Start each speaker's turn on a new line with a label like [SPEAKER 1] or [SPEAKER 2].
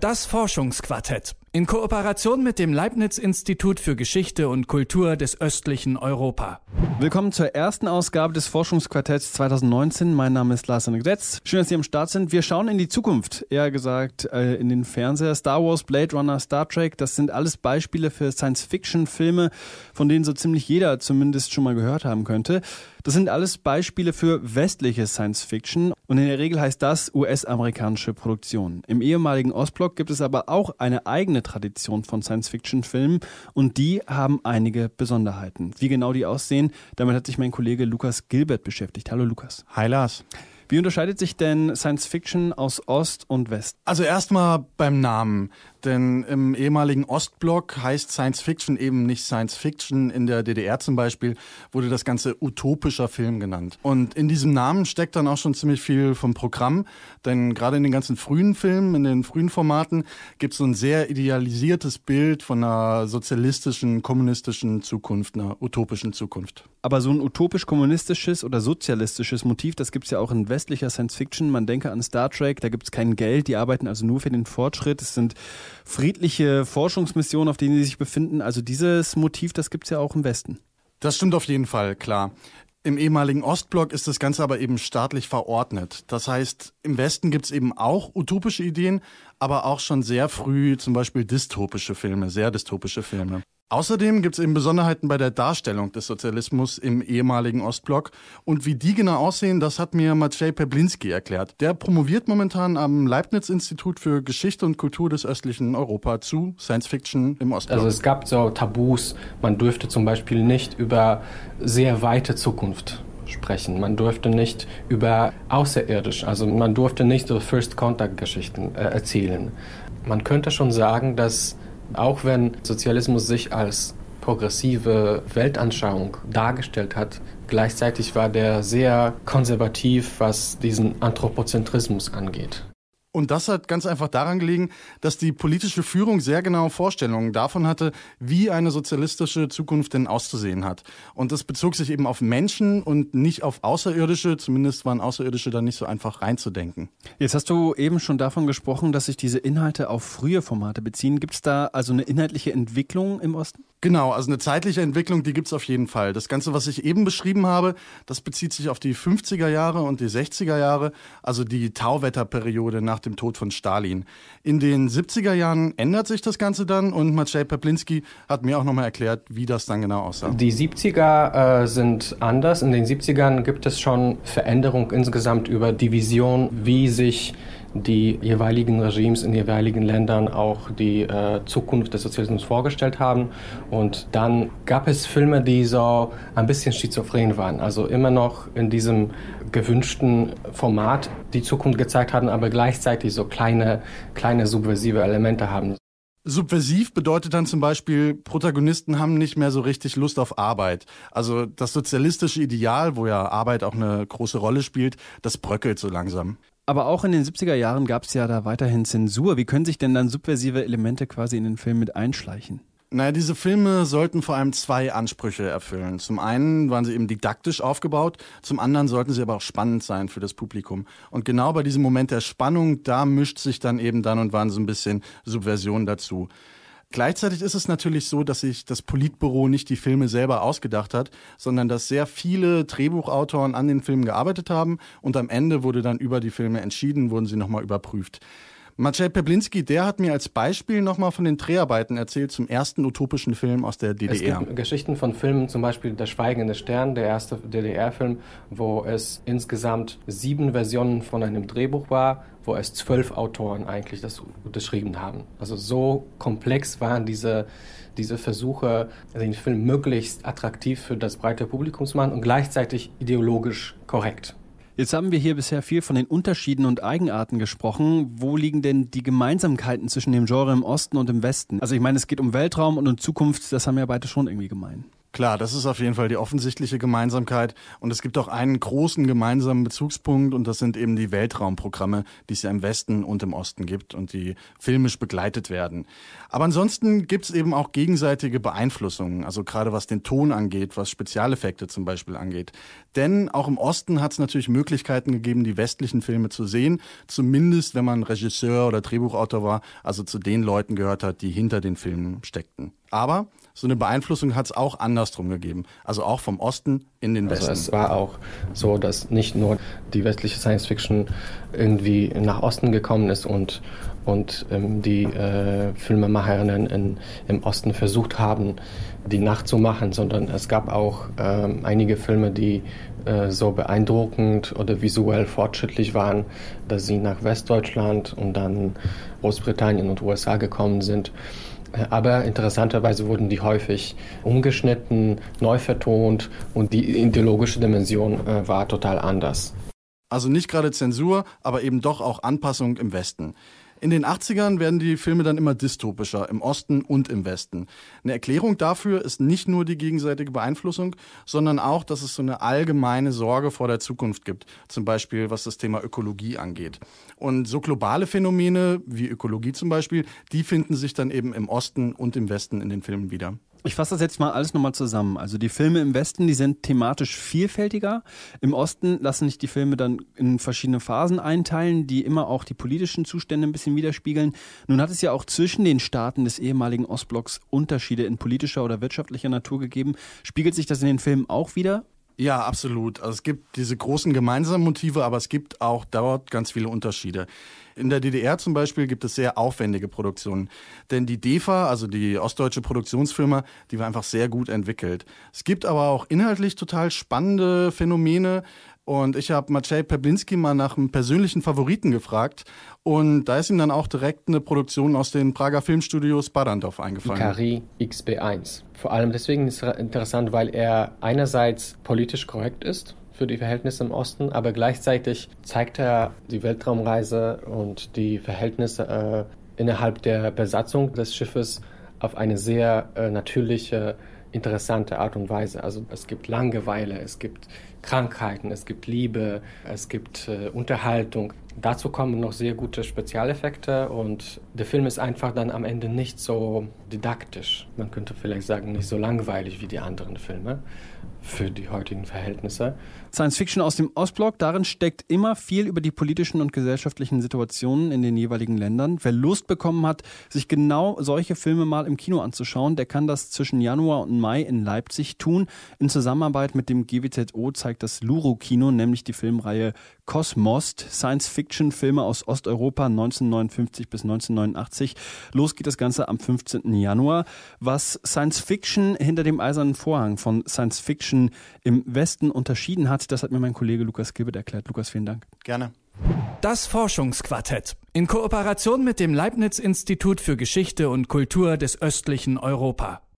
[SPEAKER 1] Das Forschungsquartett. In Kooperation mit dem Leibniz-Institut für Geschichte und Kultur des östlichen Europa.
[SPEAKER 2] Willkommen zur ersten Ausgabe des Forschungsquartetts 2019. Mein Name ist Lars Gretz. Schön, dass Sie am Start sind. Wir schauen in die Zukunft, eher gesagt äh, in den Fernseher. Star Wars, Blade Runner, Star Trek, das sind alles Beispiele für Science-Fiction-Filme, von denen so ziemlich jeder zumindest schon mal gehört haben könnte. Das sind alles Beispiele für westliche Science Fiction und in der Regel heißt das US-amerikanische Produktion. Im ehemaligen Ostblock gibt es aber auch eine eigene Tradition von Science Fiction Filmen und die haben einige Besonderheiten. Wie genau die aussehen, damit hat sich mein Kollege Lukas Gilbert beschäftigt. Hallo Lukas.
[SPEAKER 3] Hi Lars.
[SPEAKER 2] Wie unterscheidet sich denn Science Fiction aus Ost und West?
[SPEAKER 3] Also erstmal beim Namen. Denn im ehemaligen Ostblock heißt Science Fiction eben nicht Science Fiction. In der DDR zum Beispiel wurde das Ganze utopischer Film genannt. Und in diesem Namen steckt dann auch schon ziemlich viel vom Programm. Denn gerade in den ganzen frühen Filmen, in den frühen Formaten, gibt es so ein sehr idealisiertes Bild von einer sozialistischen, kommunistischen Zukunft, einer utopischen Zukunft.
[SPEAKER 2] Aber so ein utopisch-kommunistisches oder sozialistisches Motiv, das gibt es ja auch in westlicher Science Fiction. Man denke an Star Trek, da gibt es kein Geld, die arbeiten also nur für den Fortschritt. Es sind friedliche Forschungsmissionen, auf denen sie sich befinden. Also dieses Motiv, das gibt es ja auch im Westen.
[SPEAKER 3] Das stimmt auf jeden Fall, klar. Im ehemaligen Ostblock ist das Ganze aber eben staatlich verordnet. Das heißt, im Westen gibt es eben auch utopische Ideen, aber auch schon sehr früh zum Beispiel dystopische Filme, sehr dystopische Filme. Außerdem gibt es eben Besonderheiten bei der Darstellung des Sozialismus im ehemaligen Ostblock. Und wie die genau aussehen, das hat mir Maciej Peblinski erklärt. Der promoviert momentan am Leibniz-Institut für Geschichte und Kultur des östlichen Europa zu Science Fiction im Ostblock.
[SPEAKER 4] Also es gab so Tabus. Man dürfte zum Beispiel nicht über sehr weite Zukunft sprechen. Man durfte nicht über außerirdisch, also man durfte nicht so First Contact Geschichten äh, erzählen. Man könnte schon sagen, dass auch wenn Sozialismus sich als progressive Weltanschauung dargestellt hat, gleichzeitig war der sehr konservativ, was diesen Anthropozentrismus angeht.
[SPEAKER 3] Und das hat ganz einfach daran gelegen, dass die politische Führung sehr genaue Vorstellungen davon hatte, wie eine sozialistische Zukunft denn auszusehen hat. Und das bezog sich eben auf Menschen und nicht auf Außerirdische. Zumindest waren Außerirdische da nicht so einfach reinzudenken.
[SPEAKER 2] Jetzt hast du eben schon davon gesprochen, dass sich diese Inhalte auf frühe Formate beziehen. Gibt es da also eine inhaltliche Entwicklung im Osten?
[SPEAKER 3] Genau, also eine zeitliche Entwicklung, die gibt es auf jeden Fall. Das Ganze, was ich eben beschrieben habe, das bezieht sich auf die 50er Jahre und die 60er Jahre, also die Tauwetterperiode nach dem Tod von Stalin. In den 70er Jahren ändert sich das Ganze dann und Maciej Peplinski hat mir auch nochmal erklärt, wie das dann genau aussah.
[SPEAKER 4] Die 70er äh, sind anders. In den 70ern gibt es schon Veränderung insgesamt über die Vision, wie sich die jeweiligen Regimes in jeweiligen Ländern auch die äh, Zukunft des Sozialismus vorgestellt haben. Und dann gab es Filme, die so ein bisschen schizophren waren, also immer noch in diesem gewünschten Format die Zukunft gezeigt haben, aber gleichzeitig so kleine, kleine subversive Elemente haben.
[SPEAKER 3] Subversiv bedeutet dann zum Beispiel, Protagonisten haben nicht mehr so richtig Lust auf Arbeit. Also das sozialistische Ideal, wo ja Arbeit auch eine große Rolle spielt, das bröckelt so langsam.
[SPEAKER 2] Aber auch in den 70er Jahren gab es ja da weiterhin Zensur. Wie können sich denn dann subversive Elemente quasi in den Film mit einschleichen?
[SPEAKER 3] Naja, diese Filme sollten vor allem zwei Ansprüche erfüllen. Zum einen waren sie eben didaktisch aufgebaut, zum anderen sollten sie aber auch spannend sein für das Publikum. Und genau bei diesem Moment der Spannung, da mischt sich dann eben dann und wann so ein bisschen Subversion dazu. Gleichzeitig ist es natürlich so, dass sich das Politbüro nicht die Filme selber ausgedacht hat, sondern dass sehr viele Drehbuchautoren an den Filmen gearbeitet haben und am Ende wurde dann über die Filme entschieden, wurden sie nochmal überprüft. Maciej Peblinski, der hat mir als Beispiel nochmal von den Dreharbeiten erzählt zum ersten utopischen Film aus der DDR.
[SPEAKER 4] Es gibt Geschichten von Filmen, zum Beispiel Der Schweigende Stern, der erste DDR-Film, wo es insgesamt sieben Versionen von einem Drehbuch war, wo es zwölf Autoren eigentlich das unterschrieben haben. Also so komplex waren diese, diese Versuche, den Film möglichst attraktiv für das breite Publikum zu machen und gleichzeitig ideologisch korrekt.
[SPEAKER 2] Jetzt haben wir hier bisher viel von den Unterschieden und Eigenarten gesprochen. Wo liegen denn die Gemeinsamkeiten zwischen dem Genre im Osten und im Westen? Also ich meine, es geht um Weltraum und um Zukunft, das haben ja beide schon irgendwie gemein.
[SPEAKER 3] Klar, das ist auf jeden Fall die offensichtliche Gemeinsamkeit. Und es gibt auch einen großen gemeinsamen Bezugspunkt und das sind eben die Weltraumprogramme, die es ja im Westen und im Osten gibt und die filmisch begleitet werden. Aber ansonsten gibt es eben auch gegenseitige Beeinflussungen, also gerade was den Ton angeht, was Spezialeffekte zum Beispiel angeht. Denn auch im Osten hat es natürlich Möglichkeiten gegeben, die westlichen Filme zu sehen, zumindest wenn man Regisseur oder Drehbuchautor war, also zu den Leuten gehört hat, die hinter den Filmen steckten. Aber so eine Beeinflussung hat es auch andersrum gegeben. Also auch vom Osten in den Westen.
[SPEAKER 4] Also es war auch so, dass nicht nur die westliche Science Fiction irgendwie nach Osten gekommen ist und, und ähm, die äh, Filmemacherinnen in, im Osten versucht haben, die nachzumachen, sondern es gab auch ähm, einige Filme, die äh, so beeindruckend oder visuell fortschrittlich waren, dass sie nach Westdeutschland und dann Großbritannien und USA gekommen sind. Aber interessanterweise wurden die häufig umgeschnitten, neu vertont und die ideologische Dimension äh, war total anders.
[SPEAKER 3] Also nicht gerade Zensur, aber eben doch auch Anpassung im Westen. In den 80ern werden die Filme dann immer dystopischer, im Osten und im Westen. Eine Erklärung dafür ist nicht nur die gegenseitige Beeinflussung, sondern auch, dass es so eine allgemeine Sorge vor der Zukunft gibt. Zum Beispiel, was das Thema Ökologie angeht. Und so globale Phänomene wie Ökologie zum Beispiel, die finden sich dann eben im Osten und im Westen in den Filmen wieder.
[SPEAKER 2] Ich fasse das jetzt mal alles nochmal zusammen. Also die Filme im Westen, die sind thematisch vielfältiger. Im Osten lassen sich die Filme dann in verschiedene Phasen einteilen, die immer auch die politischen Zustände ein bisschen widerspiegeln. Nun hat es ja auch zwischen den Staaten des ehemaligen Ostblocks Unterschiede in politischer oder wirtschaftlicher Natur gegeben. Spiegelt sich das in den Filmen auch wieder?
[SPEAKER 3] Ja, absolut. Also es gibt diese großen gemeinsamen Motive, aber es gibt auch dort ganz viele Unterschiede. In der DDR zum Beispiel gibt es sehr aufwendige Produktionen. Denn die DEFA, also die ostdeutsche Produktionsfirma, die war einfach sehr gut entwickelt. Es gibt aber auch inhaltlich total spannende Phänomene. Und ich habe Maciej Peblinski mal nach einem persönlichen Favoriten gefragt. Und da ist ihm dann auch direkt eine Produktion aus den Prager Filmstudios Barandow eingefallen.
[SPEAKER 4] Ikari XB1. Vor allem deswegen ist es interessant, weil er einerseits politisch korrekt ist für die Verhältnisse im Osten, aber gleichzeitig zeigt er die Weltraumreise und die Verhältnisse äh, innerhalb der Besatzung des Schiffes auf eine sehr äh, natürliche, interessante Art und Weise. Also es gibt Langeweile, es gibt Krankheiten, es gibt Liebe, es gibt äh, Unterhaltung. Dazu kommen noch sehr gute Spezialeffekte und der Film ist einfach dann am Ende nicht so didaktisch. Man könnte vielleicht sagen, nicht so langweilig wie die anderen Filme für die heutigen Verhältnisse.
[SPEAKER 2] Science Fiction aus dem Ostblock, darin steckt immer viel über die politischen und gesellschaftlichen Situationen in den jeweiligen Ländern. Wer Lust bekommen hat, sich genau solche Filme mal im Kino anzuschauen, der kann das zwischen Januar und Mai in Leipzig tun. In Zusammenarbeit mit dem GWZO zeigt das Luro Kino nämlich die Filmreihe Kosmost, Science-Fiction-Filme aus Osteuropa 1959 bis 1989. Los geht das Ganze am 15. Januar. Was Science-Fiction hinter dem eisernen Vorhang von Science-Fiction im Westen unterschieden hat, das hat mir mein Kollege Lukas Gilbert erklärt. Lukas, vielen Dank.
[SPEAKER 3] Gerne.
[SPEAKER 1] Das Forschungsquartett in Kooperation mit dem Leibniz Institut für Geschichte und Kultur des östlichen Europa.